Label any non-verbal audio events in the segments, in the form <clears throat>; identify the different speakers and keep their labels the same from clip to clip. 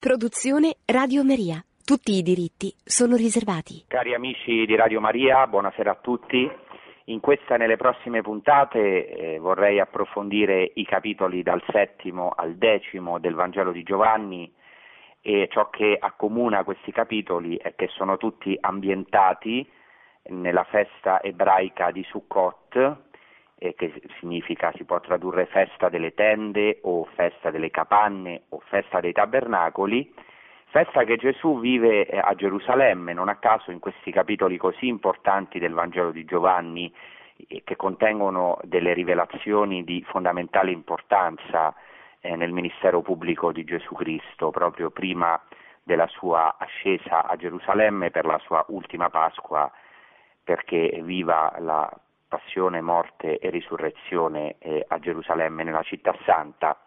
Speaker 1: Produzione Radio Maria. Tutti i diritti sono riservati.
Speaker 2: Cari amici di Radio Maria, buonasera a tutti. In questa e nelle prossime puntate eh, vorrei approfondire i capitoli dal settimo al decimo del Vangelo di Giovanni e ciò che accomuna questi capitoli è che sono tutti ambientati nella festa ebraica di Sukkot, eh, che significa, si può tradurre festa delle tende o festa delle capanne o festa dei tabernacoli, festa che Gesù vive eh, a Gerusalemme, non a caso in questi capitoli così importanti del Vangelo di Giovanni, eh, che contengono delle rivelazioni di fondamentale importanza eh, nel ministero pubblico di Gesù Cristo, proprio prima della sua ascesa a Gerusalemme per la sua ultima Pasqua, perché viva la passione, morte e risurrezione eh, a Gerusalemme, nella città santa.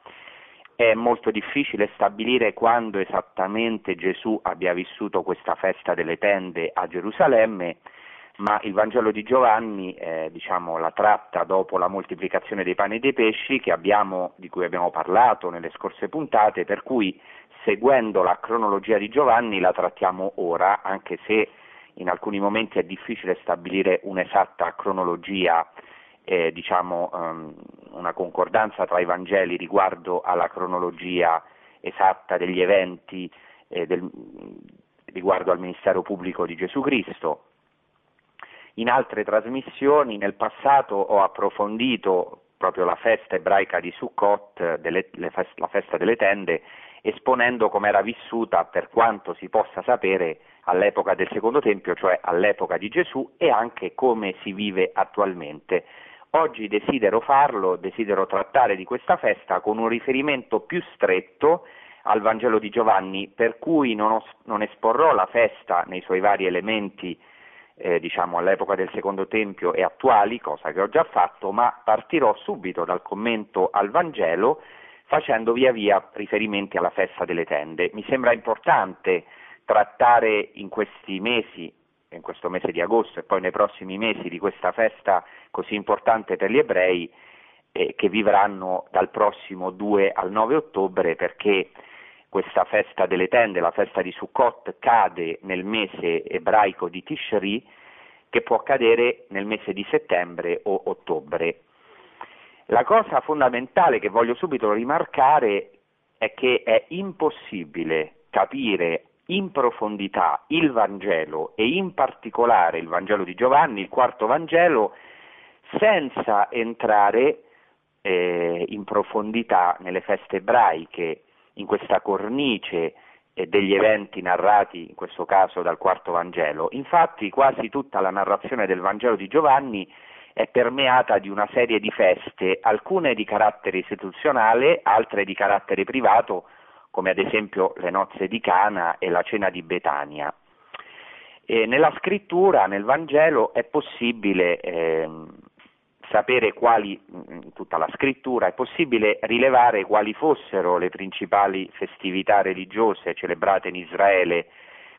Speaker 2: È molto difficile stabilire quando esattamente Gesù abbia vissuto questa festa delle tende a Gerusalemme, ma il Vangelo di Giovanni eh, diciamo, la tratta dopo la moltiplicazione dei pani e dei pesci abbiamo, di cui abbiamo parlato nelle scorse puntate, per cui seguendo la cronologia di Giovanni la trattiamo ora, anche se in alcuni momenti è difficile stabilire un'esatta cronologia, eh, diciamo um, una concordanza tra i Vangeli riguardo alla cronologia esatta degli eventi eh, del, riguardo al ministero pubblico di Gesù Cristo. In altre trasmissioni nel passato ho approfondito proprio la festa ebraica di Sukkot, delle, fest- la festa delle tende, esponendo come era vissuta per quanto si possa sapere all'epoca del secondo tempio, cioè all'epoca di Gesù e anche come si vive attualmente. Oggi desidero farlo, desidero trattare di questa festa con un riferimento più stretto al Vangelo di Giovanni, per cui non, ho, non esporrò la festa nei suoi vari elementi, eh, diciamo all'epoca del secondo tempio e attuali, cosa che ho già fatto, ma partirò subito dal commento al Vangelo facendo via via riferimenti alla festa delle tende. Mi sembra importante trattare in questi mesi, in questo mese di agosto e poi nei prossimi mesi di questa festa così importante per gli ebrei eh, che vivranno dal prossimo 2 al 9 ottobre perché questa festa delle tende, la festa di Sukkot, cade nel mese ebraico di Tishri che può cadere nel mese di settembre o ottobre. La cosa fondamentale che voglio subito rimarcare è che è impossibile capire in profondità il Vangelo e in particolare il Vangelo di Giovanni, il quarto Vangelo, senza entrare eh, in profondità nelle feste ebraiche, in questa cornice eh, degli eventi narrati, in questo caso dal quarto Vangelo. Infatti quasi tutta la narrazione del Vangelo di Giovanni è permeata di una serie di feste, alcune di carattere istituzionale, altre di carattere privato, come ad esempio le nozze di Cana e la cena di Betania. E nella scrittura, nel Vangelo, è possibile eh, sapere quali, in tutta la scrittura, è possibile rilevare quali fossero le principali festività religiose celebrate in Israele,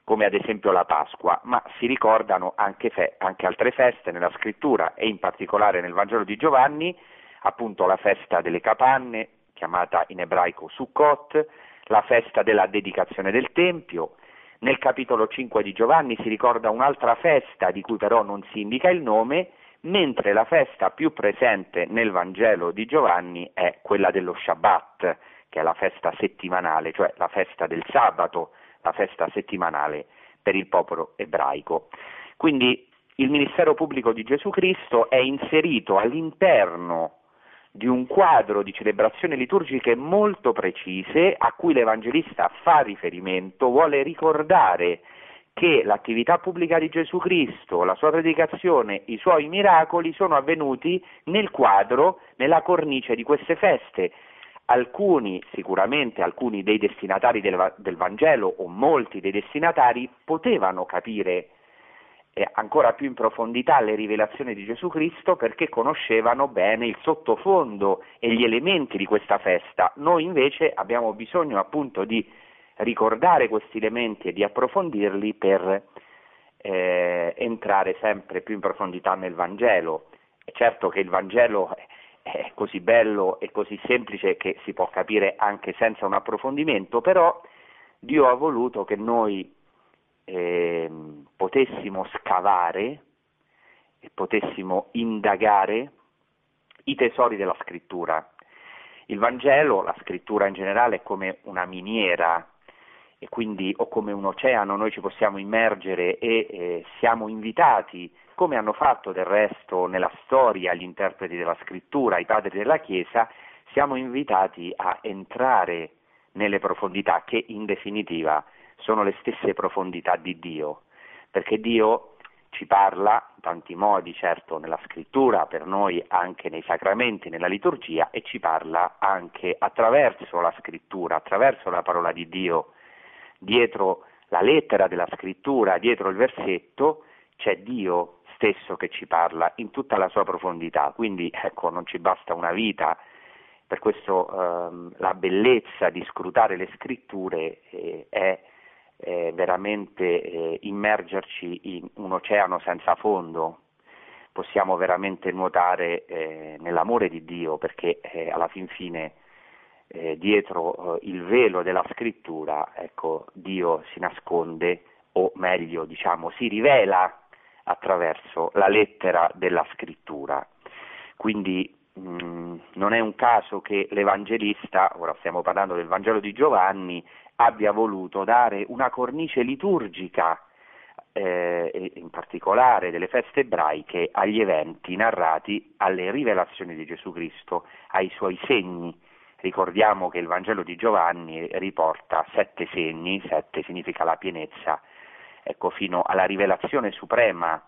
Speaker 2: come ad esempio la Pasqua, ma si ricordano anche, fe- anche altre feste nella scrittura e in particolare nel Vangelo di Giovanni, appunto la festa delle capanne, chiamata in ebraico Sukkot, la festa della dedicazione del Tempio. Nel capitolo 5 di Giovanni si ricorda un'altra festa di cui però non si indica il nome, mentre la festa più presente nel Vangelo di Giovanni è quella dello Shabbat, che è la festa settimanale, cioè la festa del sabato, la festa settimanale per il popolo ebraico. Quindi il ministero pubblico di Gesù Cristo è inserito all'interno di un quadro di celebrazioni liturgiche molto precise a cui l'Evangelista fa riferimento, vuole ricordare che l'attività pubblica di Gesù Cristo, la sua predicazione, i suoi miracoli sono avvenuti nel quadro, nella cornice di queste feste. Alcuni, sicuramente alcuni dei destinatari del, del Vangelo o molti dei destinatari potevano capire ancora più in profondità le rivelazioni di Gesù Cristo perché conoscevano bene il sottofondo e gli elementi di questa festa. Noi invece abbiamo bisogno appunto di ricordare questi elementi e di approfondirli per eh, entrare sempre più in profondità nel Vangelo. È certo che il Vangelo è così bello e così semplice che si può capire anche senza un approfondimento, però Dio ha voluto che noi eh, potessimo scavare e potessimo indagare i tesori della scrittura. Il Vangelo, la scrittura in generale, è come una miniera e quindi o come un oceano noi ci possiamo immergere e eh, siamo invitati, come hanno fatto del resto nella storia gli interpreti della scrittura, i padri della Chiesa, siamo invitati a entrare nelle profondità che in definitiva sono le stesse profondità di Dio, perché Dio ci parla in tanti modi, certo nella scrittura, per noi anche nei sacramenti, nella liturgia e ci parla anche attraverso la scrittura, attraverso la parola di Dio. Dietro la lettera della scrittura, dietro il versetto, c'è Dio stesso che ci parla in tutta la sua profondità, quindi ecco non ci basta una vita per questo ehm, la bellezza di scrutare le scritture eh, è eh, veramente eh, immergerci in un oceano senza fondo, possiamo veramente nuotare eh, nell'amore di Dio perché eh, alla fin fine eh, dietro il velo della scrittura ecco, Dio si nasconde o meglio diciamo si rivela attraverso la lettera della scrittura. Quindi mh, mm, non è un caso che l'Evangelista, ora stiamo parlando del Vangelo di Giovanni, abbia voluto dare una cornice liturgica, eh, in particolare delle feste ebraiche, agli eventi narrati, alle rivelazioni di Gesù Cristo, ai suoi segni. Ricordiamo che il Vangelo di Giovanni riporta sette segni, sette significa la pienezza, ecco, fino alla rivelazione suprema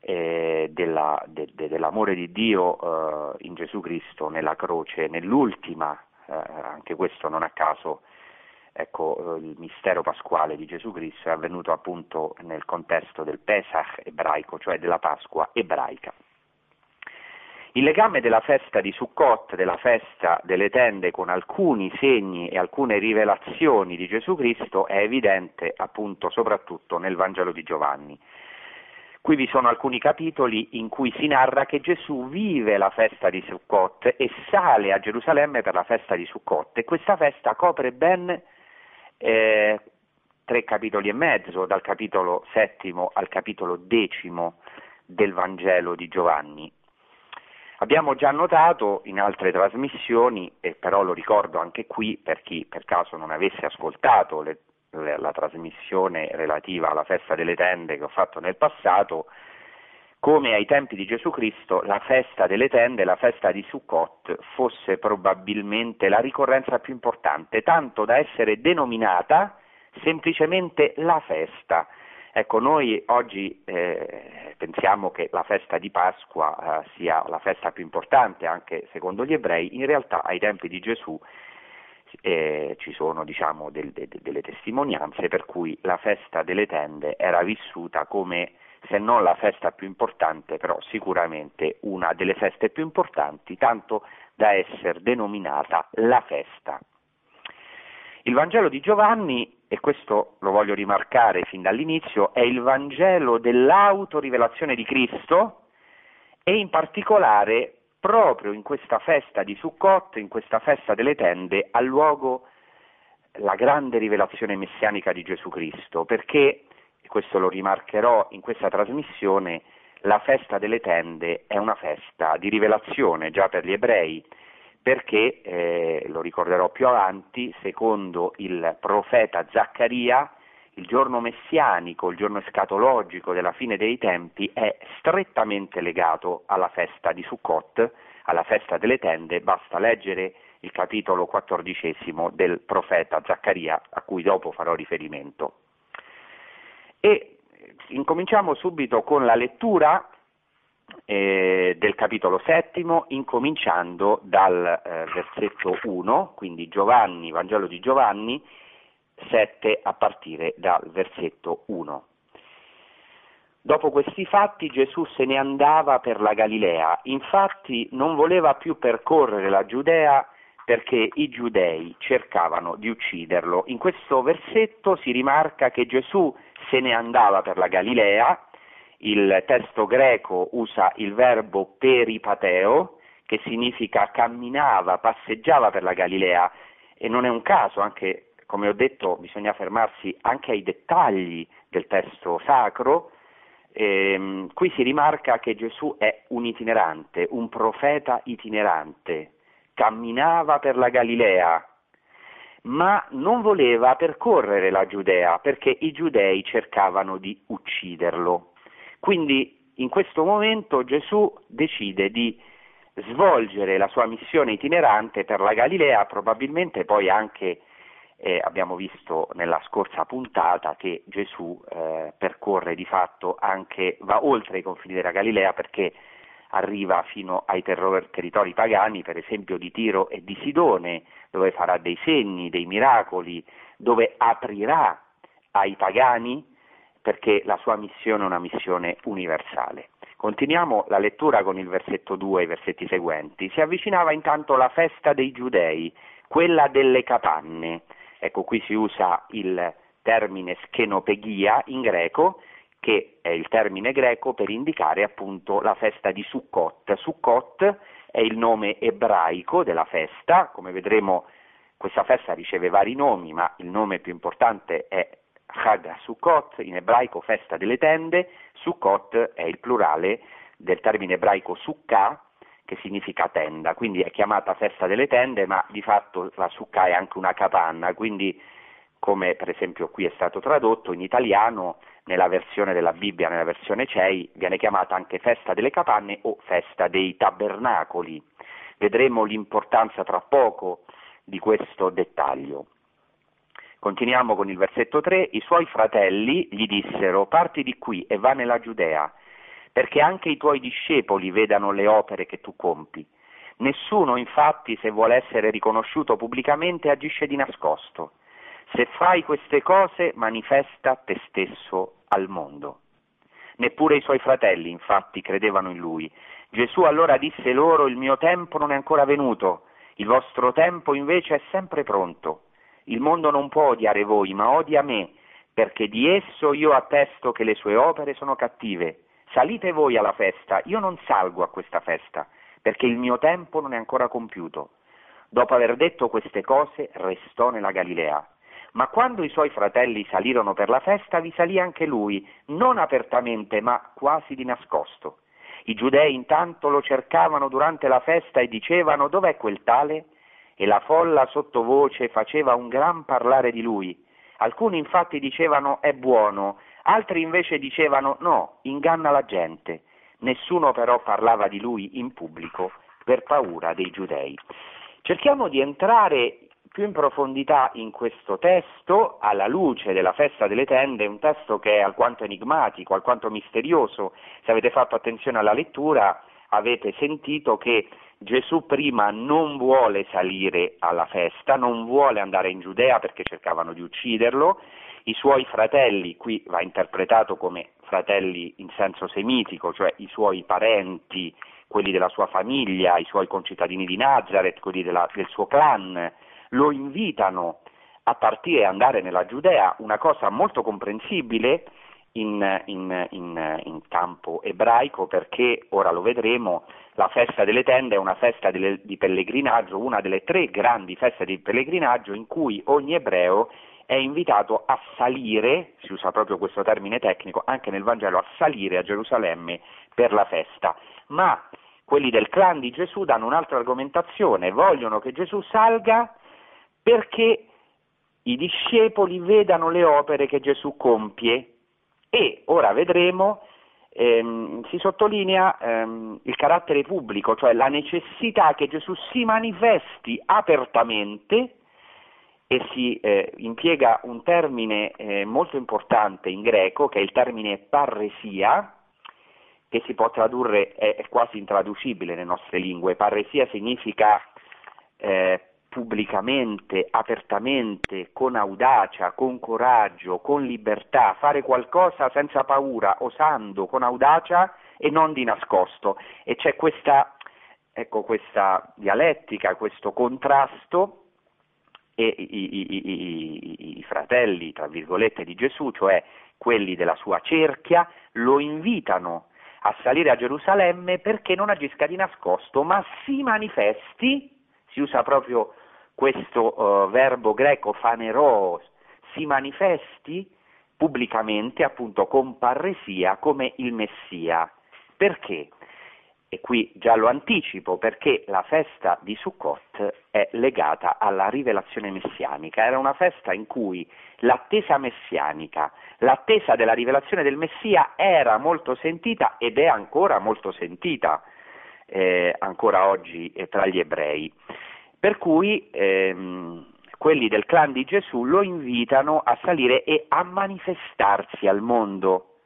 Speaker 2: eh, della, de, de, dell'amore di Dio eh, in Gesù Cristo nella croce, nell'ultima, eh, anche questo non a caso, ecco, eh, il mistero pasquale di Gesù Cristo è avvenuto appunto nel contesto del Pesach ebraico, cioè della Pasqua ebraica. Il legame della festa di Sukkot, della festa delle tende con alcuni segni e alcune rivelazioni di Gesù Cristo è evidente appunto soprattutto nel Vangelo di Giovanni. Qui vi sono alcuni capitoli in cui si narra che Gesù vive la festa di Sukkot e sale a Gerusalemme per la festa di Sukkot e questa festa copre ben eh, tre capitoli e mezzo, dal capitolo settimo al capitolo decimo del Vangelo di Giovanni. Abbiamo già notato in altre trasmissioni, e però lo ricordo anche qui per chi per caso non avesse ascoltato le la trasmissione relativa alla festa delle tende che ho fatto nel passato, come ai tempi di Gesù Cristo la festa delle tende, la festa di Sukkot, fosse probabilmente la ricorrenza più importante, tanto da essere denominata semplicemente la festa. Ecco, noi oggi eh, pensiamo che la festa di Pasqua eh, sia la festa più importante anche secondo gli ebrei, in realtà ai tempi di Gesù eh, ci sono diciamo, del, de, delle testimonianze per cui la festa delle tende era vissuta come se non la festa più importante, però sicuramente una delle feste più importanti, tanto da essere denominata la festa. Il Vangelo di Giovanni, e questo lo voglio rimarcare fin dall'inizio, è il Vangelo dell'autorivelazione di Cristo e in particolare proprio in questa festa di Sukkot, in questa festa delle tende, ha luogo la grande rivelazione messianica di Gesù Cristo, perché, e questo lo rimarcherò in questa trasmissione, la festa delle tende è una festa di rivelazione già per gli ebrei, perché, eh, lo ricorderò più avanti, secondo il profeta Zaccaria, il giorno messianico, il giorno escatologico della fine dei tempi è strettamente legato alla festa di Sukkot, alla festa delle tende, basta leggere il capitolo quattordicesimo del profeta Zaccaria, a cui dopo farò riferimento. E incominciamo subito con la lettura eh, del capitolo settimo, incominciando dal eh, versetto 1, quindi Giovanni, Vangelo di Giovanni, 7 a partire dal versetto 1. Dopo questi fatti Gesù se ne andava per la Galilea, infatti non voleva più percorrere la Giudea perché i giudei cercavano di ucciderlo. In questo versetto si rimarca che Gesù se ne andava per la Galilea, il testo greco usa il verbo peripateo, che significa camminava, passeggiava per la Galilea, e non è un caso anche come ho detto, bisogna fermarsi anche ai dettagli del testo sacro. Ehm, qui si rimarca che Gesù è un itinerante, un profeta itinerante, camminava per la Galilea, ma non voleva percorrere la Giudea perché i giudei cercavano di ucciderlo. Quindi in questo momento Gesù decide di svolgere la sua missione itinerante per la Galilea, probabilmente poi anche eh, abbiamo visto nella scorsa puntata che Gesù eh, percorre di fatto anche, va oltre i confini della Galilea perché arriva fino ai terror- territori pagani, per esempio di Tiro e di Sidone, dove farà dei segni, dei miracoli, dove aprirà ai pagani perché la sua missione è una missione universale. Continuiamo la lettura con il versetto 2 e i versetti seguenti. Si avvicinava intanto la festa dei giudei, quella delle capanne. Ecco, qui si usa il termine schenopegia in greco, che è il termine greco per indicare appunto la festa di Sukkot. Sukkot è il nome ebraico della festa, come vedremo questa festa riceve vari nomi, ma il nome più importante è Chag Sukkot, in ebraico festa delle tende, Sukkot è il plurale del termine ebraico Sukkah, che significa tenda, quindi è chiamata festa delle tende, ma di fatto la Sukkah è anche una capanna, quindi come per esempio qui è stato tradotto in italiano nella versione della Bibbia, nella versione CEI, viene chiamata anche festa delle capanne o festa dei tabernacoli. Vedremo l'importanza tra poco di questo dettaglio. Continuiamo con il versetto 3. I suoi fratelli gli dissero: Parti di qui e va nella Giudea, perché anche i tuoi discepoli vedano le opere che tu compi. Nessuno, infatti, se vuole essere riconosciuto pubblicamente, agisce di nascosto. Se fai queste cose, manifesta te stesso al mondo. Neppure i suoi fratelli, infatti, credevano in lui. Gesù allora disse loro: Il mio tempo non è ancora venuto, il vostro tempo invece è sempre pronto. Il mondo non può odiare voi, ma odia me, perché di esso io attesto che le sue opere sono cattive. Salite voi alla festa, io non salgo a questa festa, perché il mio tempo non è ancora compiuto. Dopo aver detto queste cose, restò nella Galilea. Ma quando i suoi fratelli salirono per la festa, vi salì anche lui, non apertamente, ma quasi di nascosto. I giudei intanto lo cercavano durante la festa e dicevano dov'è quel tale? e la folla sottovoce faceva un gran parlare di lui. Alcuni infatti dicevano è buono, altri invece dicevano no, inganna la gente. Nessuno però parlava di lui in pubblico per paura dei giudei. Cerchiamo di entrare più in profondità in questo testo, alla luce della festa delle tende, un testo che è alquanto enigmatico, alquanto misterioso. Se avete fatto attenzione alla lettura, avete sentito che Gesù prima non vuole salire alla festa, non vuole andare in Giudea perché cercavano di ucciderlo, i suoi fratelli, qui va interpretato come fratelli in senso semitico, cioè i suoi parenti, quelli della sua famiglia, i suoi concittadini di Nazareth, quelli della, del suo clan, lo invitano a partire e andare nella Giudea, una cosa molto comprensibile in, in, in, in campo ebraico perché, ora lo vedremo, la festa delle tende è una festa delle, di pellegrinaggio, una delle tre grandi feste di pellegrinaggio in cui ogni ebreo è invitato a salire, si usa proprio questo termine tecnico, anche nel Vangelo, a salire a Gerusalemme per la festa. Ma quelli del clan di Gesù danno un'altra argomentazione, vogliono che Gesù salga perché i discepoli vedano le opere che Gesù compie e ora vedremo ehm, si sottolinea ehm, il carattere pubblico, cioè la necessità che Gesù si manifesti apertamente e si eh, impiega un termine eh, molto importante in greco che è il termine parresia, che si può tradurre, è, è quasi intraducibile nelle nostre lingue. Parresia significa eh, pubblicamente, apertamente, con audacia, con coraggio, con libertà, fare qualcosa senza paura, osando, con audacia e non di nascosto. E c'è questa, ecco, questa dialettica, questo contrasto e i, i, i, i, fratelli, tra virgolette, di Gesù, cioè quelli della sua cerchia, lo invitano a salire a Gerusalemme perché non agisca di nascosto, ma si manifesti, si usa proprio questo uh, verbo greco fanero si manifesti pubblicamente, appunto con parresia, come il Messia. Perché? E qui già lo anticipo perché la festa di Sukkot è legata alla rivelazione messianica, era una festa in cui l'attesa messianica, l'attesa della rivelazione del Messia era molto sentita ed è ancora molto sentita eh, ancora oggi eh, tra gli ebrei. Per cui ehm, quelli del clan di Gesù lo invitano a salire e a manifestarsi al mondo.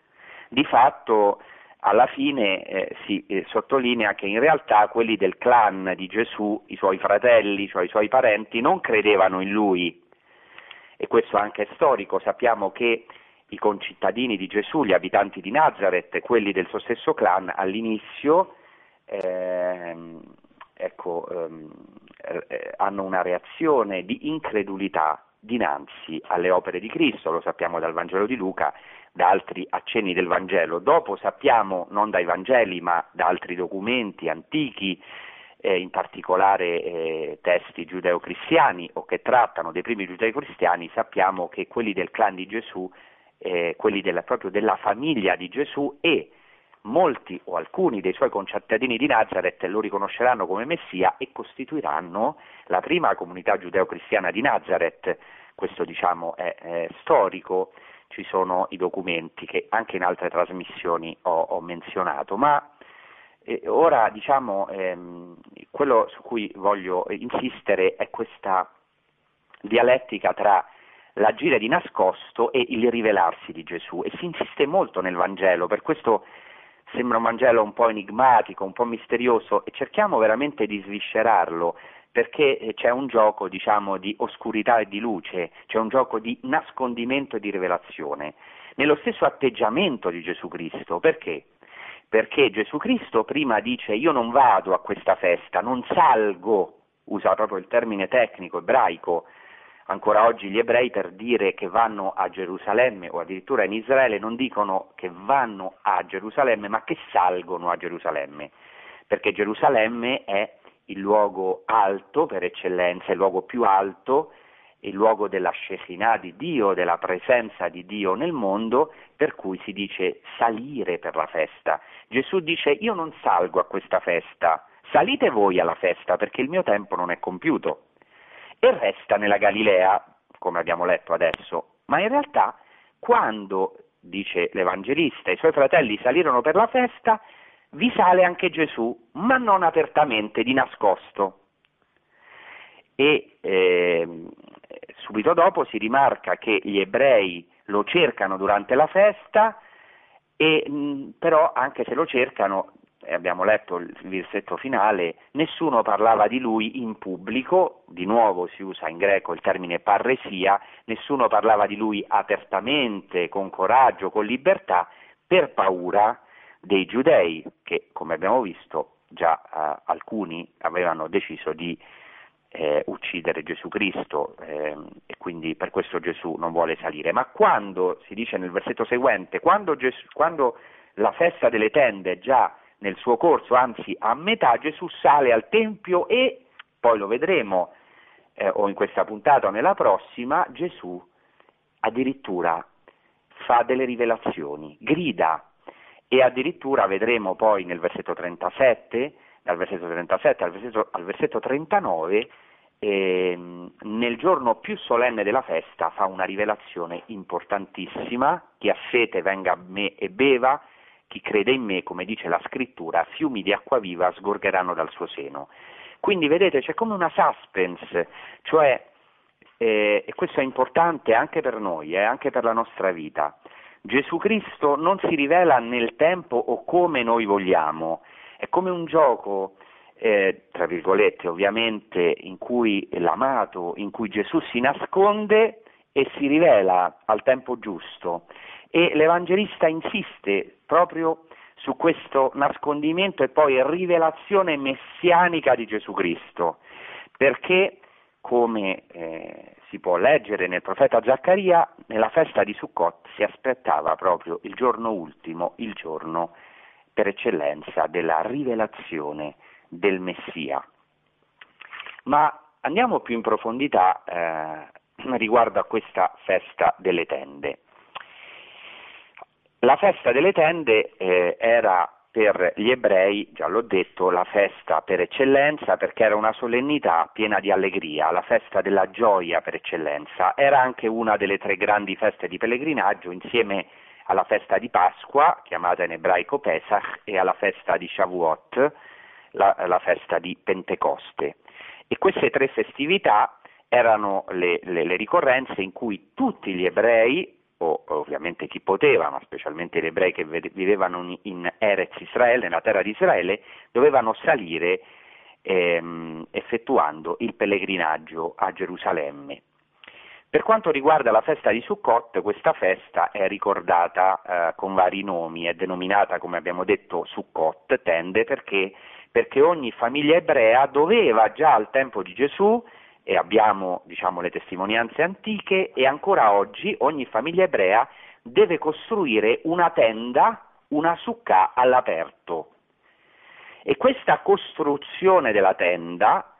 Speaker 2: Di fatto alla fine eh, si eh, sottolinea che in realtà quelli del clan di Gesù, i suoi fratelli, cioè i suoi parenti, non credevano in lui. E questo anche è storico, sappiamo che i concittadini di Gesù, gli abitanti di Nazareth, quelli del suo stesso clan, all'inizio ehm, ecco, ehm, eh, hanno una reazione di incredulità dinanzi alle opere di Cristo, lo sappiamo dal Vangelo di Luca, da altri accenni del Vangelo. Dopo sappiamo, non dai Vangeli, ma da altri documenti antichi, eh, in particolare eh, testi giudeo-cristiani o che trattano dei primi giudeo-cristiani, sappiamo che quelli del clan di Gesù, eh, quelli della, proprio della famiglia di Gesù e molti o alcuni dei suoi concittadini di Nazareth lo riconosceranno come Messia e costituiranno la prima comunità giudeo-cristiana di Nazareth. Questo diciamo è, è storico ci sono i documenti che anche in altre trasmissioni ho, ho menzionato, ma eh, ora diciamo ehm, quello su cui voglio insistere è questa dialettica tra l'agire di nascosto e il rivelarsi di Gesù e si insiste molto nel Vangelo, per questo sembra un Vangelo un po' enigmatico, un po' misterioso e cerchiamo veramente di sviscerarlo perché eh, c'è un gioco diciamo, di oscurità e di luce, c'è un gioco di nascondimento e di rivelazione, nello stesso atteggiamento di Gesù Cristo, perché? Perché Gesù Cristo prima dice io non vado a questa festa, non salgo, usa proprio il termine tecnico ebraico, ancora oggi gli ebrei per dire che vanno a Gerusalemme o addirittura in Israele non dicono che vanno a Gerusalemme ma che salgono a Gerusalemme, perché Gerusalemme è il luogo alto per eccellenza, il luogo più alto, il luogo della Shekinah di Dio, della presenza di Dio nel mondo, per cui si dice salire per la festa. Gesù dice io non salgo a questa festa, salite voi alla festa perché il mio tempo non è compiuto. E resta nella Galilea, come abbiamo letto adesso, ma in realtà quando, dice l'Evangelista, i suoi fratelli salirono per la festa, vi sale anche Gesù, ma non apertamente, di nascosto. E eh, subito dopo si rimarca che gli ebrei lo cercano durante la festa, e, però anche se lo cercano, abbiamo letto il versetto finale, nessuno parlava di lui in pubblico, di nuovo si usa in greco il termine parresia, nessuno parlava di lui apertamente, con coraggio, con libertà, per paura dei giudei che, come abbiamo visto, già eh, alcuni avevano deciso di eh, uccidere Gesù Cristo eh, e quindi per questo Gesù non vuole salire. Ma quando, si dice nel versetto seguente, quando, Gesù, quando la festa delle tende già nel suo corso, anzi a metà, Gesù sale al Tempio e, poi lo vedremo eh, o in questa puntata o nella prossima, Gesù addirittura fa delle rivelazioni, grida. E addirittura vedremo poi nel versetto 37, dal versetto 37 al versetto, al versetto 39, ehm, nel giorno più solenne della festa fa una rivelazione importantissima, chi ha sete venga a me e beva, chi crede in me, come dice la scrittura, fiumi di acqua viva sgorgeranno dal suo seno. Quindi vedete c'è come una suspense, cioè, eh, e questo è importante anche per noi, eh, anche per la nostra vita, Gesù Cristo non si rivela nel tempo o come noi vogliamo, è come un gioco, eh, tra virgolette ovviamente, in cui l'amato, in cui Gesù si nasconde e si rivela al tempo giusto. E l'Evangelista insiste proprio su questo nascondimento e poi rivelazione messianica di Gesù Cristo, perché come eh, si può leggere nel profeta Zaccaria, nella festa di Sukkot si aspettava proprio il giorno ultimo, il giorno per eccellenza della rivelazione del Messia. Ma andiamo più in profondità eh, riguardo a questa festa delle tende. La festa delle tende eh, era per gli ebrei, già l'ho detto, la festa per eccellenza perché era una solennità piena di allegria, la festa della gioia per eccellenza. Era anche una delle tre grandi feste di pellegrinaggio insieme alla festa di Pasqua, chiamata in ebraico Pesach, e alla festa di Shavuot, la, la festa di Pentecoste. E queste tre festività erano le, le, le ricorrenze in cui tutti gli ebrei o ovviamente chi poteva, ma specialmente gli ebrei che vivevano in Erez Israele, nella terra di Israele, dovevano salire ehm, effettuando il pellegrinaggio a Gerusalemme. Per quanto riguarda la festa di Sukkot, questa festa è ricordata eh, con vari nomi, è denominata come abbiamo detto Sukkot, tende perché, perché ogni famiglia ebrea doveva già al tempo di Gesù e abbiamo diciamo, le testimonianze antiche e ancora oggi ogni famiglia ebrea deve costruire una tenda, una sukkah all'aperto. E questa costruzione della tenda,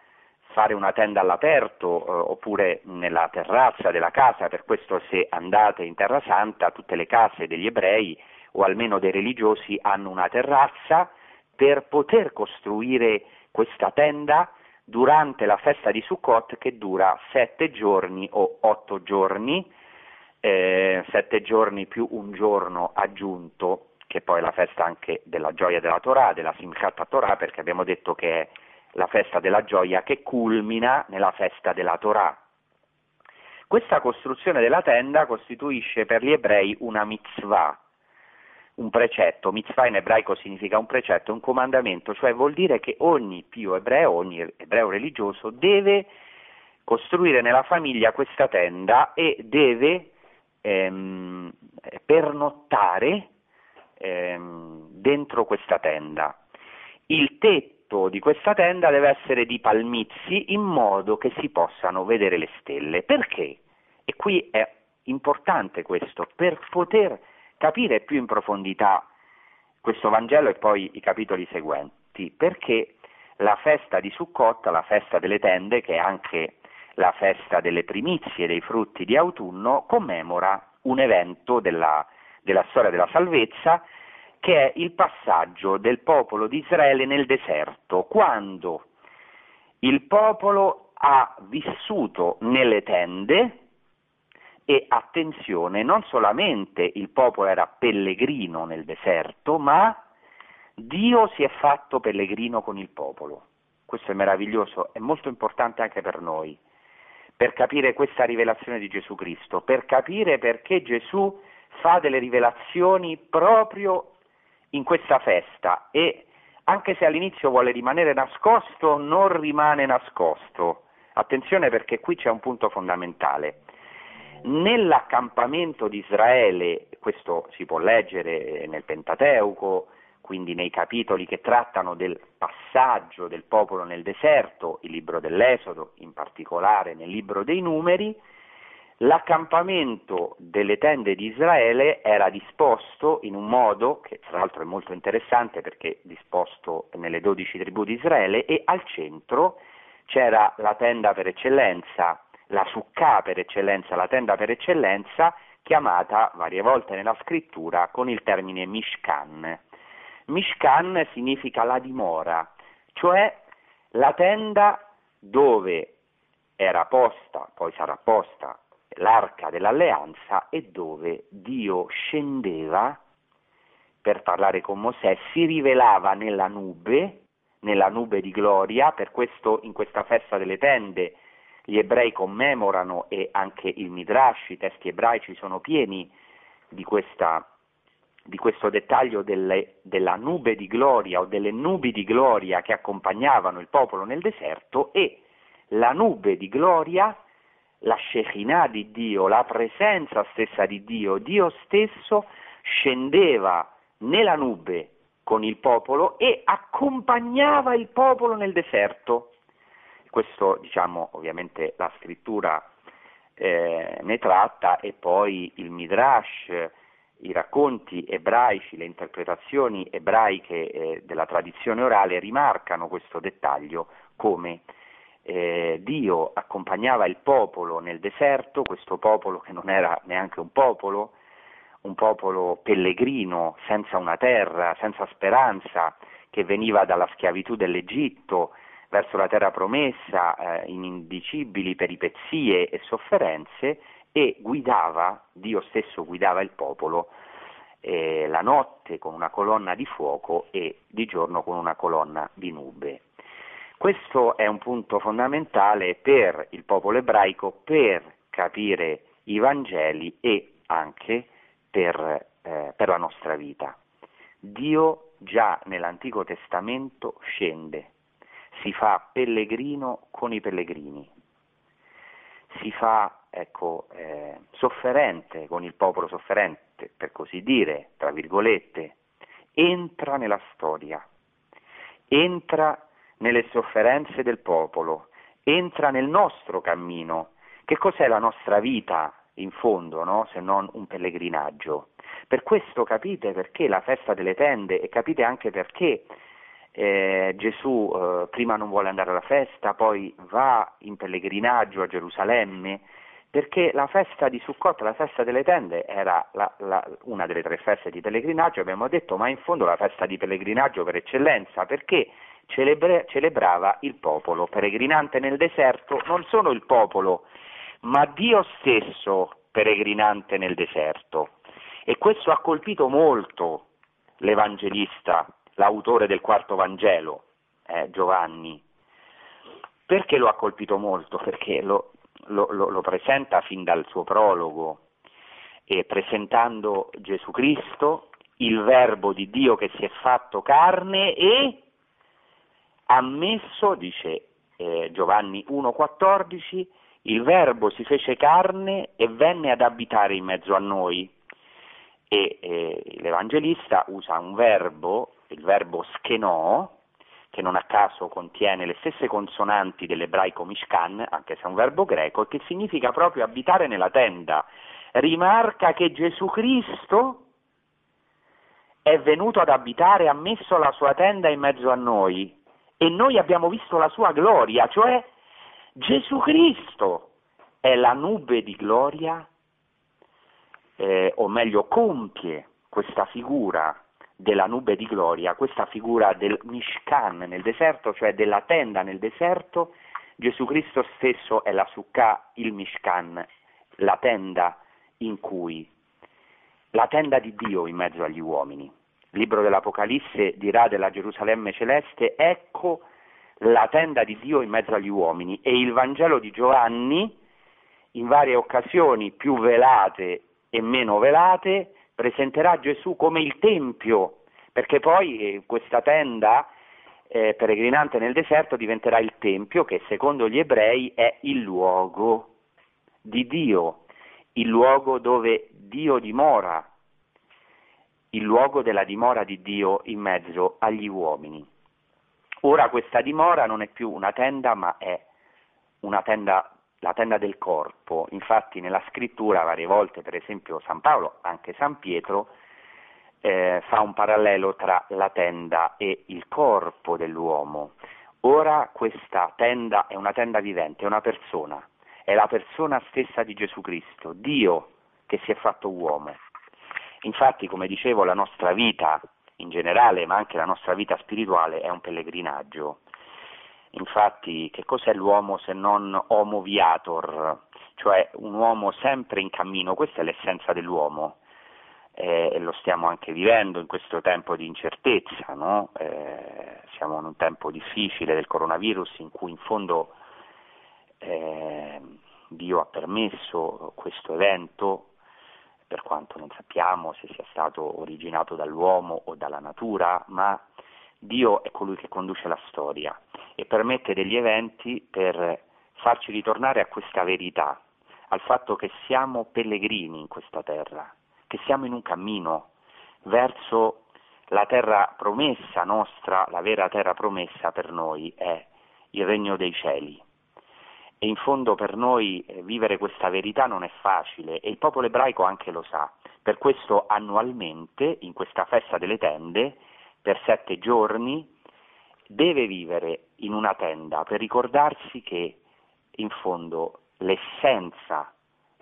Speaker 2: fare una tenda all'aperto eh, oppure nella terrazza della casa, per questo se andate in Terra Santa tutte le case degli ebrei o almeno dei religiosi hanno una terrazza per poter costruire questa tenda durante la festa di Sukkot che dura sette giorni o otto giorni, eh, sette giorni più un giorno aggiunto, che poi è la festa anche della gioia della Torah, della Simchat Torah, perché abbiamo detto che è la festa della gioia che culmina nella festa della Torah. Questa costruzione della tenda costituisce per gli ebrei una mitzvah, un precetto, mitzvah in ebraico significa un precetto, un comandamento, cioè vuol dire che ogni pio ebreo, ogni ebreo religioso deve costruire nella famiglia questa tenda e deve ehm, pernottare ehm, dentro questa tenda. Il tetto di questa tenda deve essere di palmizi in modo che si possano vedere le stelle. Perché? E qui è importante questo, per poter capire più in profondità questo Vangelo e poi i capitoli seguenti, perché la festa di Sukkot, la festa delle tende, che è anche la festa delle primizie dei frutti di autunno, commemora un evento della, della storia della salvezza che è il passaggio del popolo di Israele nel deserto, quando il popolo ha vissuto nelle tende, e attenzione, non solamente il popolo era pellegrino nel deserto, ma Dio si è fatto pellegrino con il popolo. Questo è meraviglioso, è molto importante anche per noi, per capire questa rivelazione di Gesù Cristo, per capire perché Gesù fa delle rivelazioni proprio in questa festa e anche se all'inizio vuole rimanere nascosto, non rimane nascosto. Attenzione perché qui c'è un punto fondamentale. Nell'accampamento di Israele, questo si può leggere nel Pentateuco, quindi nei capitoli che trattano del passaggio del popolo nel deserto, il libro dell'Esodo, in particolare nel libro dei numeri, l'accampamento delle tende di Israele era disposto in un modo che tra l'altro è molto interessante perché disposto nelle dodici tribù di Israele e al centro c'era la tenda per eccellenza la sukkah per eccellenza, la tenda per eccellenza, chiamata varie volte nella scrittura con il termine Mishkan. Mishkan significa la dimora, cioè la tenda dove era posta, poi sarà posta l'arca dell'alleanza e dove Dio scendeva per parlare con Mosè, si rivelava nella nube, nella nube di gloria, per questo in questa festa delle tende gli ebrei commemorano e anche il Midrash, i testi ebraici sono pieni di, questa, di questo dettaglio delle, della nube di gloria o delle nubi di gloria che accompagnavano il popolo nel deserto e la nube di gloria, la Shekinah di Dio, la presenza stessa di Dio, Dio stesso scendeva nella nube con il popolo e accompagnava il popolo nel deserto questo diciamo ovviamente la scrittura eh, ne tratta e poi il Midrash, i racconti ebraici, le interpretazioni ebraiche eh, della tradizione orale rimarcano questo dettaglio come eh, Dio accompagnava il popolo nel deserto, questo popolo che non era neanche un popolo, un popolo pellegrino, senza una terra, senza speranza, che veniva dalla schiavitù dell'Egitto verso la terra promessa, eh, in indicibili peripezie e sofferenze, e guidava, Dio stesso guidava il popolo eh, la notte con una colonna di fuoco e di giorno con una colonna di nube. Questo è un punto fondamentale per il popolo ebraico per capire i Vangeli e anche per, eh, per la nostra vita. Dio già nell'Antico Testamento scende, si fa pellegrino con i pellegrini, si fa ecco, eh, sofferente con il popolo sofferente, per così dire, tra virgolette, entra nella storia, entra nelle sofferenze del popolo, entra nel nostro cammino. Che cos'è la nostra vita in fondo, no? se non un pellegrinaggio? Per questo capite perché la festa delle tende e capite anche perché eh, Gesù eh, prima non vuole andare alla festa, poi va in pellegrinaggio a Gerusalemme, perché la festa di Sukkot, la festa delle tende, era la, la, una delle tre feste di pellegrinaggio, abbiamo detto, ma in fondo la festa di pellegrinaggio per eccellenza, perché celebre, celebrava il popolo peregrinante nel deserto, non solo il popolo, ma Dio stesso peregrinante nel deserto. E questo ha colpito molto l'Evangelista, l'autore del quarto Vangelo, eh, Giovanni. Perché lo ha colpito molto? Perché lo, lo, lo, lo presenta fin dal suo prologo, e presentando Gesù Cristo, il Verbo di Dio che si è fatto carne e ha messo, dice eh, Giovanni 1,14, il Verbo si fece carne e venne ad abitare in mezzo a noi. E eh, l'Evangelista usa un verbo, il verbo schenò, che non a caso contiene le stesse consonanti dell'ebraico Mishkan, anche se è un verbo greco, e che significa proprio abitare nella tenda. Rimarca che Gesù Cristo è venuto ad abitare, ha messo la sua tenda in mezzo a noi e noi abbiamo visto la sua gloria, cioè Gesù Cristo è la nube di gloria, eh, o meglio compie questa figura della nube di gloria, questa figura del Mishkan nel deserto, cioè della tenda nel deserto, Gesù Cristo stesso è la Sukkah, il Mishkan, la tenda in cui, la tenda di Dio in mezzo agli uomini. Il libro dell'Apocalisse dirà della Gerusalemme celeste, ecco la tenda di Dio in mezzo agli uomini e il Vangelo di Giovanni, in varie occasioni più velate e meno velate, presenterà Gesù come il Tempio, perché poi eh, questa tenda eh, peregrinante nel deserto diventerà il Tempio che secondo gli ebrei è il luogo di Dio, il luogo dove Dio dimora, il luogo della dimora di Dio in mezzo agli uomini. Ora questa dimora non è più una tenda, ma è una tenda la tenda del corpo. Infatti nella scrittura varie volte, per esempio San Paolo, anche San Pietro, eh, fa un parallelo tra la tenda e il corpo dell'uomo. Ora questa tenda è una tenda vivente, è una persona, è la persona stessa di Gesù Cristo, Dio che si è fatto uomo. Infatti, come dicevo, la nostra vita in generale, ma anche la nostra vita spirituale è un pellegrinaggio. Infatti, che cos'è l'uomo se non homo viator, cioè un uomo sempre in cammino? Questa è l'essenza dell'uomo eh, e lo stiamo anche vivendo in questo tempo di incertezza, no? eh, siamo in un tempo difficile del coronavirus in cui in fondo eh, Dio ha permesso questo evento per quanto non sappiamo se sia stato originato dall'uomo o dalla natura, ma Dio è colui che conduce la storia e permette degli eventi per farci ritornare a questa verità, al fatto che siamo pellegrini in questa terra, che siamo in un cammino verso la terra promessa nostra, la vera terra promessa per noi è il regno dei cieli. E in fondo per noi eh, vivere questa verità non è facile e il popolo ebraico anche lo sa. Per questo annualmente, in questa festa delle tende, per sette giorni, deve vivere in una tenda per ricordarsi che in fondo l'essenza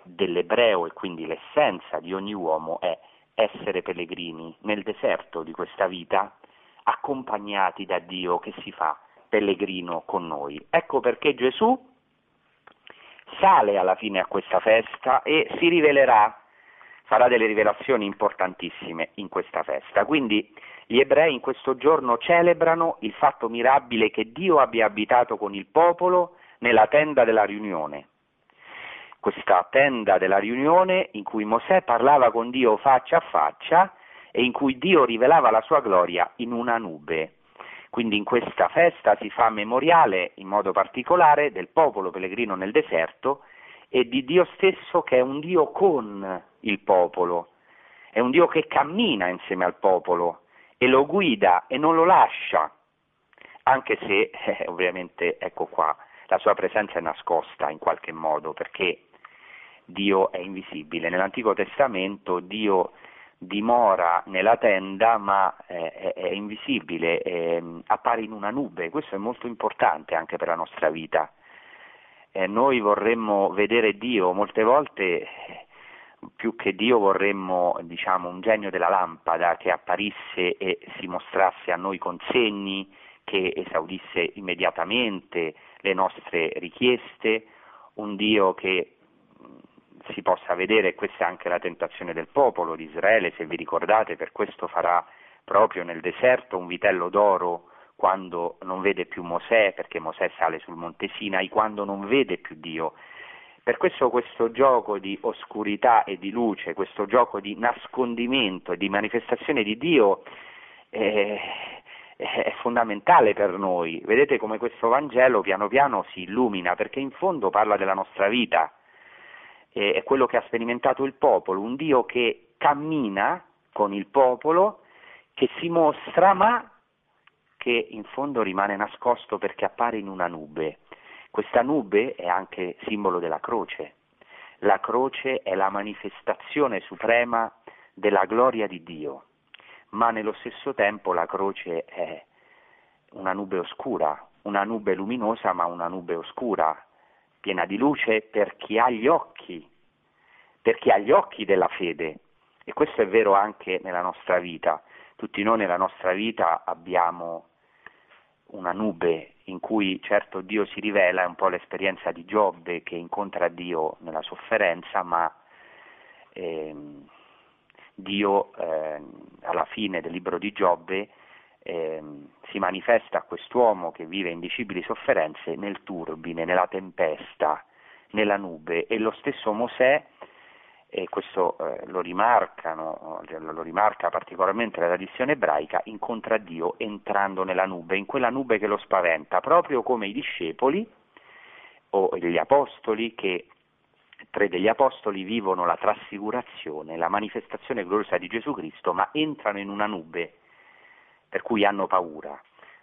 Speaker 2: dell'ebreo e quindi l'essenza di ogni uomo è essere pellegrini nel deserto di questa vita, accompagnati da Dio che si fa pellegrino con noi. Ecco perché Gesù sale alla fine a questa festa e si rivelerà, farà delle rivelazioni importantissime in questa festa. Quindi gli ebrei in questo giorno celebrano il fatto mirabile che Dio abbia abitato con il popolo nella tenda della riunione questa tenda della riunione in cui Mosè parlava con Dio faccia a faccia e in cui Dio rivelava la sua gloria in una nube. Quindi in questa festa si fa memoriale in modo particolare del popolo pellegrino nel deserto e di Dio stesso che è un Dio con il popolo, è un Dio che cammina insieme al popolo e lo guida e non lo lascia, anche se eh, ovviamente ecco qua la sua presenza è nascosta in qualche modo perché Dio è invisibile. Nell'Antico Testamento Dio dimora nella tenda ma eh, è, è, invisibile, è, appare in una nube, questo è molto importante anche per la nostra vita. Eh, noi vorremmo vedere Dio, molte volte più che Dio vorremmo diciamo, un genio della lampada che apparisse e si mostrasse a noi con segni, che esaudisse immediatamente le nostre richieste, un Dio che si possa vedere, questa è anche la tentazione del popolo di Israele, se vi ricordate, per questo farà proprio nel deserto un vitello d'oro quando non vede più Mosè, perché Mosè sale sul monte Sinai, quando non vede più Dio. Per questo questo gioco di oscurità e di luce, questo gioco di nascondimento e di manifestazione di Dio eh, è fondamentale per noi. Vedete come questo Vangelo piano piano si illumina, perché in fondo parla della nostra vita, è quello che ha sperimentato il popolo, un Dio che cammina con il popolo, che si mostra ma che in fondo rimane nascosto perché appare in una nube. Questa nube è anche simbolo della croce. La croce è la manifestazione suprema della gloria di Dio, ma nello stesso tempo la croce è una nube oscura, una nube luminosa ma una nube oscura, piena di luce per chi ha gli occhi, per chi ha gli occhi della fede. E questo è vero anche nella nostra vita. Tutti noi nella nostra vita abbiamo una nube in cui certo Dio si rivela, è un po' l'esperienza di Giobbe che incontra Dio nella sofferenza, ma ehm, Dio eh, alla fine del libro di Giobbe eh, si manifesta a quest'uomo che vive indicibili sofferenze nel turbine, nella tempesta, nella nube e lo stesso Mosè, e questo eh, lo, rimarcano, lo rimarca particolarmente la tradizione ebraica, incontra Dio entrando nella nube, in quella nube che lo spaventa, proprio come i discepoli o gli apostoli che tre degli apostoli vivono la trasfigurazione, la manifestazione gloriosa di Gesù Cristo, ma entrano in una nube per cui hanno paura.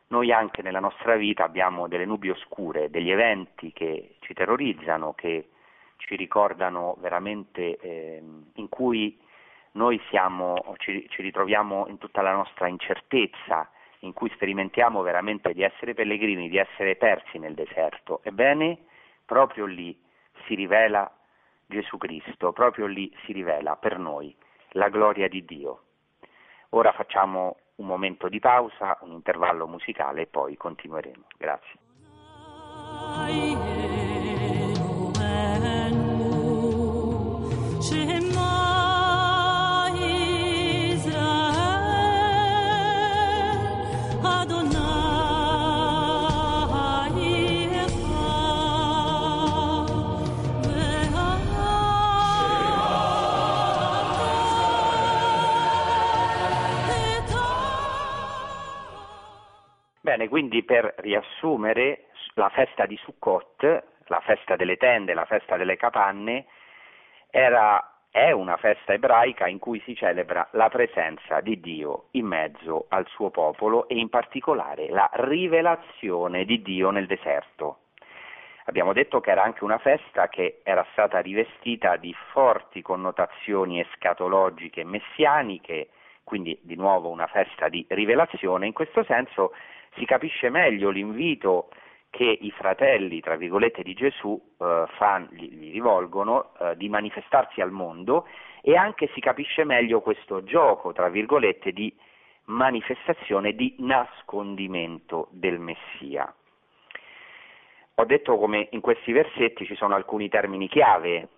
Speaker 2: Noi anche nella nostra vita abbiamo delle nubi oscure, degli eventi che ci terrorizzano, che ci ricordano veramente eh, in cui noi siamo, ci, ci ritroviamo in tutta la nostra incertezza, in cui sperimentiamo veramente di essere pellegrini, di essere persi nel deserto. Ebbene, proprio lì si rivela Gesù Cristo, proprio lì si rivela per noi la gloria di Dio. Ora facciamo un momento di pausa, un intervallo musicale e poi continueremo. Grazie. Bene, quindi per riassumere, la festa di Sukkot, la festa delle tende, la festa delle capanne, era, è una festa ebraica in cui si celebra la presenza di Dio in mezzo al suo popolo e in particolare la rivelazione di Dio nel deserto. Abbiamo detto che era anche una festa che era stata rivestita di forti connotazioni escatologiche messianiche quindi di nuovo una festa di rivelazione, in questo senso si capisce meglio l'invito che i fratelli, tra virgolette, di Gesù eh, fan, gli, gli, rivolgono eh, di manifestarsi al mondo e anche si capisce meglio questo gioco, tra virgolette, di manifestazione di nascondimento del Messia. Ho detto come in questi versetti ci sono alcuni termini chiave,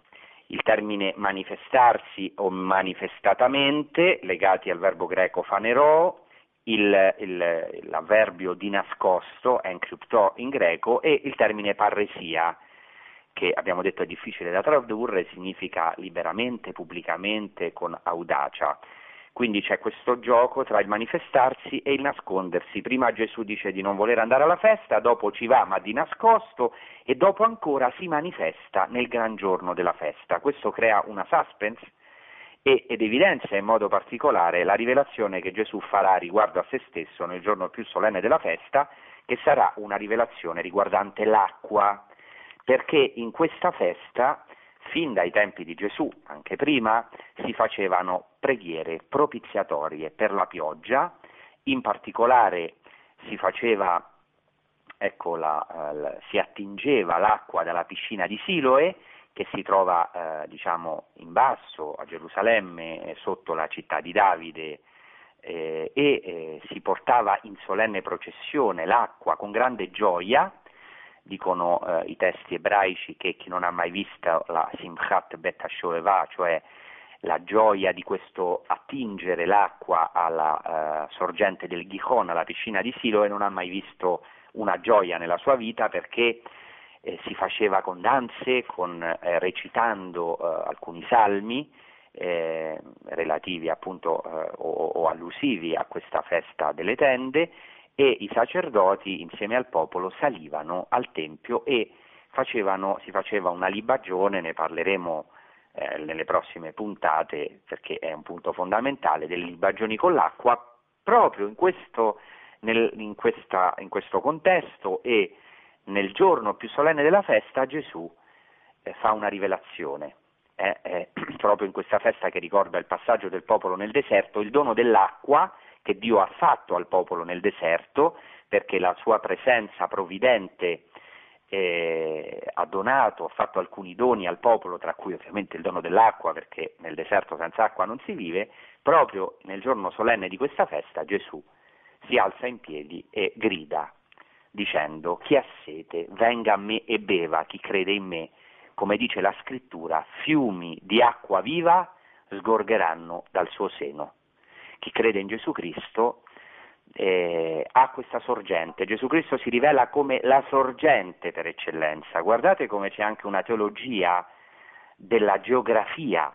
Speaker 2: il termine manifestarsi o manifestatamente, legati al verbo greco fanerò, il, il, l'avverbio di nascosto, encrypto in greco, e il termine parresia, che abbiamo detto è difficile da tradurre, significa liberamente, pubblicamente, con audacia. Quindi c'è questo gioco tra il manifestarsi e il nascondersi. Prima Gesù dice di non voler andare alla festa, dopo ci va ma di nascosto e dopo ancora si manifesta nel gran giorno della festa. Questo crea una suspense ed evidenzia in modo particolare la rivelazione che Gesù farà riguardo a se stesso nel giorno più solenne della festa, che sarà una rivelazione riguardante l'acqua, perché in questa festa fin dai tempi di Gesù, anche prima, si facevano preghiere propiziatorie per la pioggia, in particolare si faceva, ecco, la, eh, si attingeva l'acqua dalla piscina di Siloe, che si trova eh, diciamo, in basso a Gerusalemme, sotto la città di Davide, eh, e eh, si portava in solenne processione l'acqua con grande gioia, dicono eh, i testi ebraici che chi non ha mai visto la Simchat Bet HaShoeva, cioè la gioia di questo attingere l'acqua alla uh, sorgente del Gihon, alla piscina di Silo, e non ha mai visto una gioia nella sua vita perché eh, si faceva con danze, con, eh, recitando eh, alcuni salmi eh, relativi appunto eh, o, o allusivi a questa festa delle tende e i sacerdoti insieme al popolo salivano al Tempio e facevano, si faceva una libagione, ne parleremo eh, nelle prossime puntate perché è un punto fondamentale, delle libagioni con l'acqua proprio in questo, nel, in questa, in questo contesto e nel giorno più solenne della festa Gesù eh, fa una rivelazione. È, è <clears throat> proprio in questa festa che ricorda il passaggio del popolo nel deserto, il dono dell'acqua che Dio ha fatto al popolo nel deserto, perché la sua presenza provvidente eh, ha donato, ha fatto alcuni doni al popolo, tra cui ovviamente il dono dell'acqua, perché nel deserto senza acqua non si vive, proprio nel giorno solenne di questa festa Gesù si alza in piedi e grida dicendo chi ha sete venga a me e beva, chi crede in me, come dice la scrittura, fiumi di acqua viva sgorgeranno dal suo seno chi crede in Gesù Cristo eh, ha questa sorgente. Gesù Cristo si rivela come la sorgente per eccellenza. Guardate come c'è anche una teologia della geografia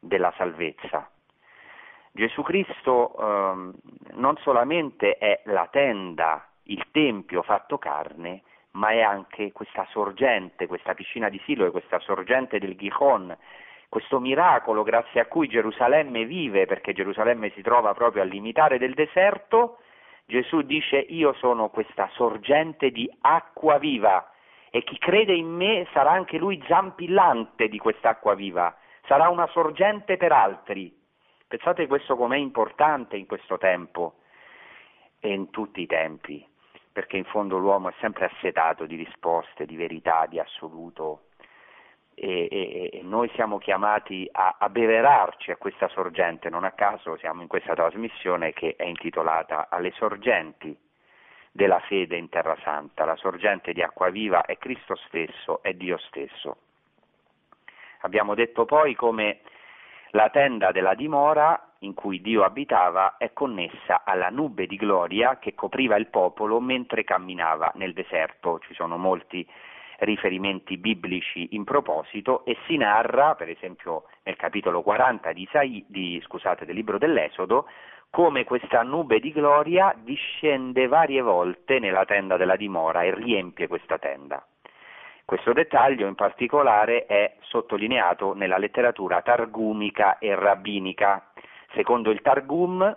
Speaker 2: della salvezza. Gesù Cristo ehm, non solamente è la tenda, il tempio fatto carne, ma è anche questa sorgente, questa piscina di Silo e questa sorgente del Gihon questo miracolo grazie a cui Gerusalemme vive, perché Gerusalemme si trova proprio al limitare del deserto, Gesù dice io sono questa sorgente di acqua viva e chi crede in me sarà anche lui zampillante di quest'acqua viva, sarà una sorgente per altri. Pensate questo com'è importante in questo tempo e in tutti i tempi, perché in fondo l'uomo è sempre assetato di risposte, di verità, di assoluto. E, e, e noi siamo chiamati a, a beverarci a questa sorgente, non a caso siamo in questa trasmissione che è intitolata Alle sorgenti della fede in Terra Santa, la sorgente di acqua viva è Cristo stesso, è Dio stesso. Abbiamo detto poi come la tenda della dimora in cui Dio abitava è connessa alla nube di gloria che copriva il popolo mentre camminava nel deserto. Ci sono molti riferimenti biblici in proposito e si narra, per esempio nel capitolo 40 di Isai, di, scusate, del libro dell'Esodo, come questa nube di gloria discende varie volte nella tenda della dimora e riempie questa tenda. Questo dettaglio in particolare è sottolineato nella letteratura targumica e rabbinica. Secondo il Targum,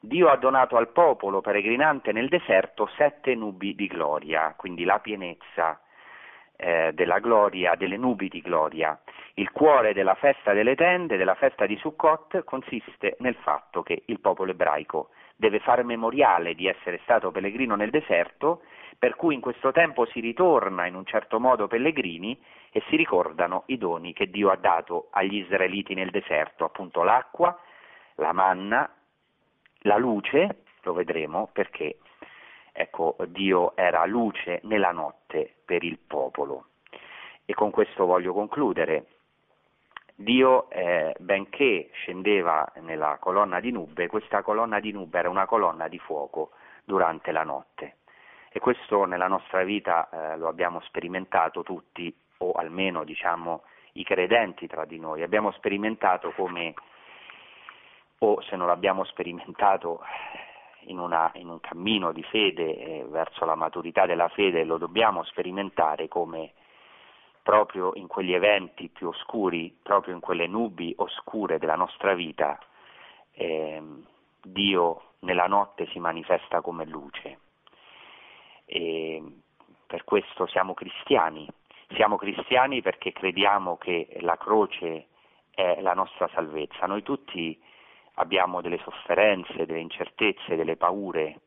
Speaker 2: Dio ha donato al popolo peregrinante nel deserto sette nubi di gloria, quindi la pienezza eh, della gloria, delle nubi di gloria. Il cuore della festa delle tende, della festa di Sukkot, consiste nel fatto che il popolo ebraico deve fare memoriale di essere stato pellegrino nel deserto, per cui in questo tempo si ritorna in un certo modo pellegrini e si ricordano i doni che Dio ha dato agli israeliti nel deserto, appunto l'acqua, la manna, la luce, lo vedremo perché ecco, Dio era luce nella notte per il popolo. E con questo voglio concludere. Dio, eh, benché scendeva nella colonna di nube, questa colonna di nube era una colonna di fuoco durante la notte. E questo nella nostra vita eh, lo abbiamo sperimentato tutti, o almeno diciamo i credenti tra di noi. Abbiamo sperimentato come, o se non l'abbiamo sperimentato in, una, in un cammino di fede eh, verso la maturità della fede, lo dobbiamo sperimentare come proprio in quegli eventi più oscuri, proprio in quelle nubi oscure della nostra vita, eh, Dio nella notte si manifesta come luce. E per questo siamo cristiani. Siamo cristiani perché crediamo che la croce è la nostra salvezza. Noi tutti abbiamo delle sofferenze, delle incertezze, delle paure.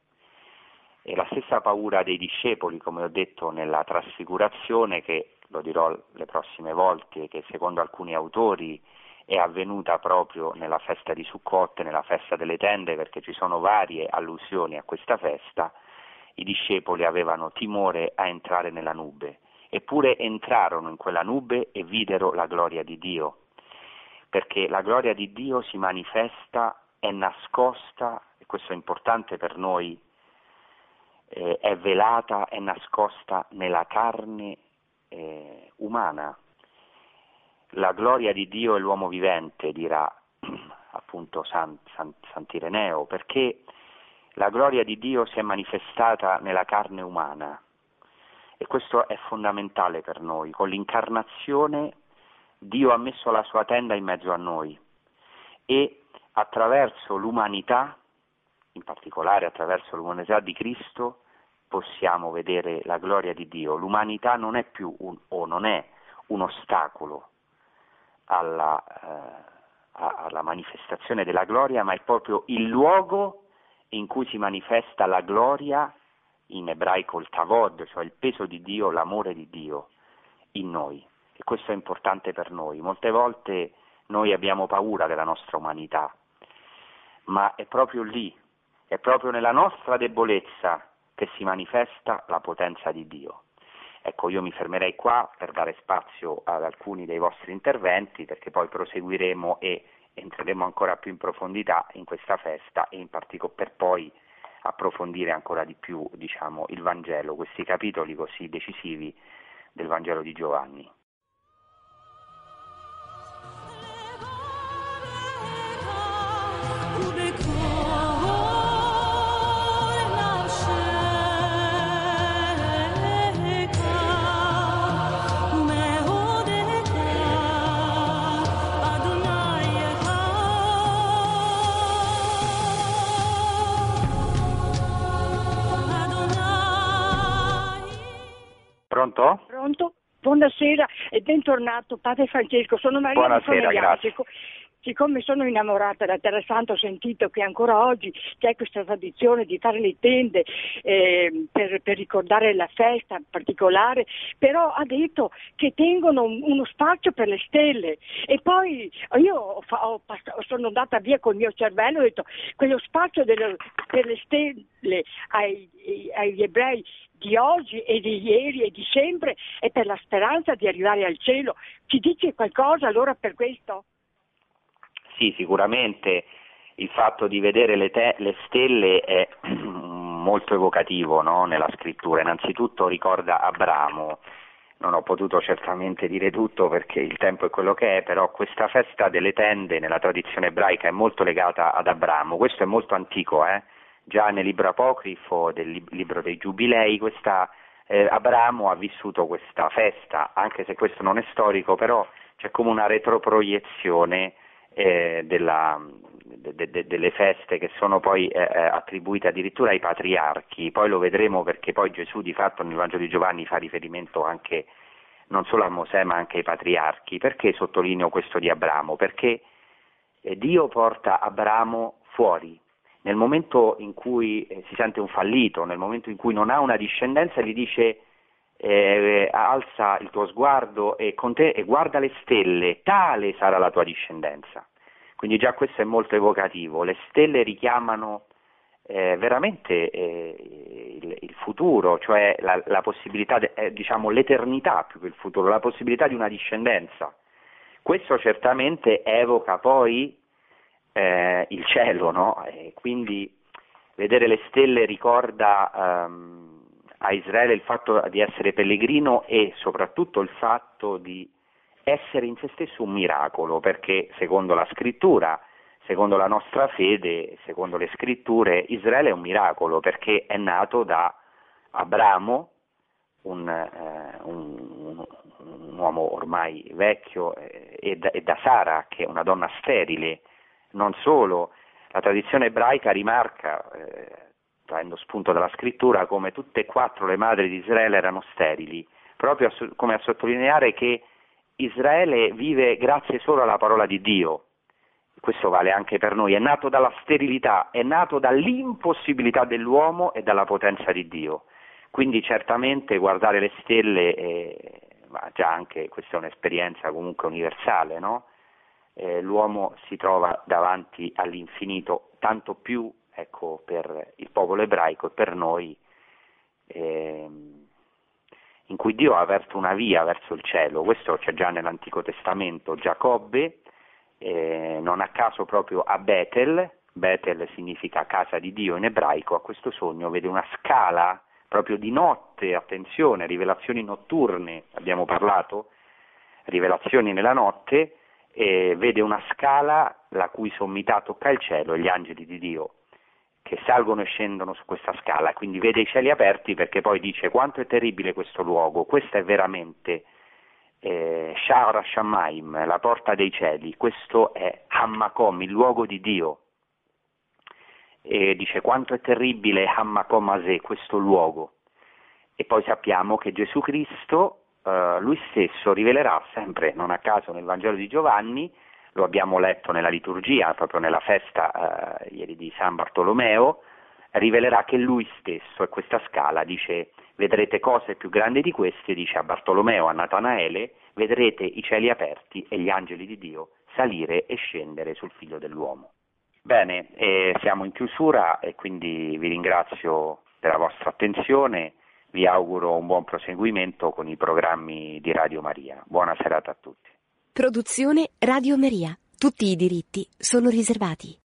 Speaker 2: E la stessa paura dei discepoli, come ho detto nella trasfigurazione, che lo dirò le prossime volte, che secondo alcuni autori è avvenuta proprio nella festa di Sukkot, nella festa delle tende, perché ci sono varie allusioni a questa festa, i discepoli avevano timore a entrare nella nube, eppure entrarono in quella nube e videro la gloria di Dio, perché la gloria di Dio si manifesta, è nascosta, e questo è importante per noi, eh, è velata, è nascosta nella carne eh, umana. La gloria di Dio è l'uomo vivente, dirà <clears throat> appunto San, San, Sant'Ireneo, perché la gloria di Dio si è manifestata nella carne umana e questo è fondamentale per noi. Con l'incarnazione Dio ha messo la sua tenda in mezzo a noi e attraverso l'umanità, in particolare attraverso l'umanità di Cristo, possiamo vedere la gloria di Dio. L'umanità non è più un, o non è un ostacolo alla, eh, alla manifestazione della gloria, ma è proprio il luogo in cui si manifesta la gloria, in ebraico il tavod, cioè il peso di Dio, l'amore di Dio in noi. E questo è importante per noi. Molte volte noi abbiamo paura della nostra umanità, ma è proprio lì, è proprio nella nostra debolezza che si manifesta la potenza di Dio. Ecco, io mi fermerei qua per dare spazio ad alcuni dei vostri interventi perché poi proseguiremo e entreremo ancora più in profondità in questa festa e in particolare per poi approfondire ancora di più diciamo, il Vangelo, questi capitoli così decisivi del Vangelo di Giovanni. Pronto?
Speaker 3: Pronto? Buonasera e bentornato Padre Francesco, sono Maria
Speaker 2: Buonasera, grazie.
Speaker 3: Siccome sono innamorata da Terra Santa ho sentito che ancora oggi c'è questa tradizione di fare le tende eh, per, per, ricordare la festa particolare, però ha detto che tengono uno spazio per le stelle e poi io ho, ho, sono andata via col mio cervello e ho detto quello spazio delle, per le stelle ai, agli ebrei di oggi e di ieri e di sempre e per la speranza di arrivare al cielo. Ci dice qualcosa allora per questo?
Speaker 2: Sì, sicuramente il fatto di vedere le, te- le stelle è <clears throat> molto evocativo no? nella scrittura. Innanzitutto ricorda Abramo. Non ho potuto certamente dire tutto perché il tempo è quello che è, però questa festa delle tende nella tradizione ebraica è molto legata ad Abramo. Questo è molto antico, eh? Già nel libro apocrifo del libro dei Giubilei, questa, eh, Abramo ha vissuto questa festa, anche se questo non è storico, però c'è come una retroproiezione eh, della, de, de, delle feste che sono poi eh, eh, attribuite addirittura ai patriarchi, poi lo vedremo perché poi Gesù di fatto nel Vangelo di Giovanni fa riferimento anche non solo a Mosè ma anche ai patriarchi. Perché sottolineo questo di Abramo? Perché eh, Dio porta Abramo fuori. Nel momento in cui eh, si sente un fallito, nel momento in cui non ha una discendenza, gli dice eh, alza il tuo sguardo e, te, e guarda le stelle, tale sarà la tua discendenza. Quindi già questo è molto evocativo, le stelle richiamano eh, veramente eh, il, il, futuro, cioè la, la possibilità, de, eh, diciamo l'eternità più che il futuro, la possibilità di una discendenza. Questo certamente evoca poi eh, il cielo, no? E quindi vedere le stelle ricorda ehm, a Israele il fatto di essere pellegrino e soprattutto il fatto di essere in se stesso un miracolo, perché secondo la scrittura, secondo la nostra fede, secondo le scritture, Israele è un miracolo perché è nato da Abramo, un, eh, un, un uomo ormai vecchio, eh, e, da, e da Sara, che è una donna sterile. Non solo, la tradizione ebraica rimarca, eh, traendo spunto dalla scrittura, come tutte e quattro le madri di Israele erano sterili, proprio a, come a sottolineare che Israele vive grazie solo alla parola di Dio. Questo vale anche per noi, è nato dalla sterilità, è nato dall'impossibilità dell'uomo e dalla potenza di Dio. Quindi certamente guardare le stelle, eh, ma già anche questa è un'esperienza comunque universale, no? Eh, l'uomo si trova davanti all'infinito, tanto più ecco, per il popolo ebraico e per noi. Eh, in cui Dio ha aperto una via verso il cielo, questo c'è già nell'Antico Testamento, Giacobbe, eh, non a caso proprio a Betel, Betel significa casa di Dio in ebraico, a questo sogno vede una scala proprio di notte, attenzione, rivelazioni notturne, abbiamo parlato, rivelazioni nella notte, eh, vede una scala la cui sommità tocca il cielo e gli angeli di Dio che salgono e scendono su questa scala, quindi vede i cieli aperti perché poi dice quanto è terribile questo luogo, questo è veramente eh, Shara Shamaim, la porta dei cieli, questo è Hammakom, il luogo di Dio. E dice quanto è terribile Hammakom Ase, questo luogo. E poi sappiamo che Gesù Cristo, eh, lui stesso, rivelerà sempre, non a caso nel Vangelo di Giovanni, lo abbiamo letto nella liturgia, proprio nella festa eh, ieri di San Bartolomeo, rivelerà che lui stesso, e questa scala dice vedrete cose più grandi di queste, dice a Bartolomeo, a Natanaele, vedrete i cieli aperti e gli angeli di Dio salire e scendere sul figlio dell'uomo. Bene, eh, siamo in chiusura e quindi vi ringrazio per la vostra attenzione, vi auguro un buon proseguimento con i programmi di Radio Maria. Buona serata a tutti.
Speaker 1: Produzione Radio Maria. Tutti i diritti sono riservati.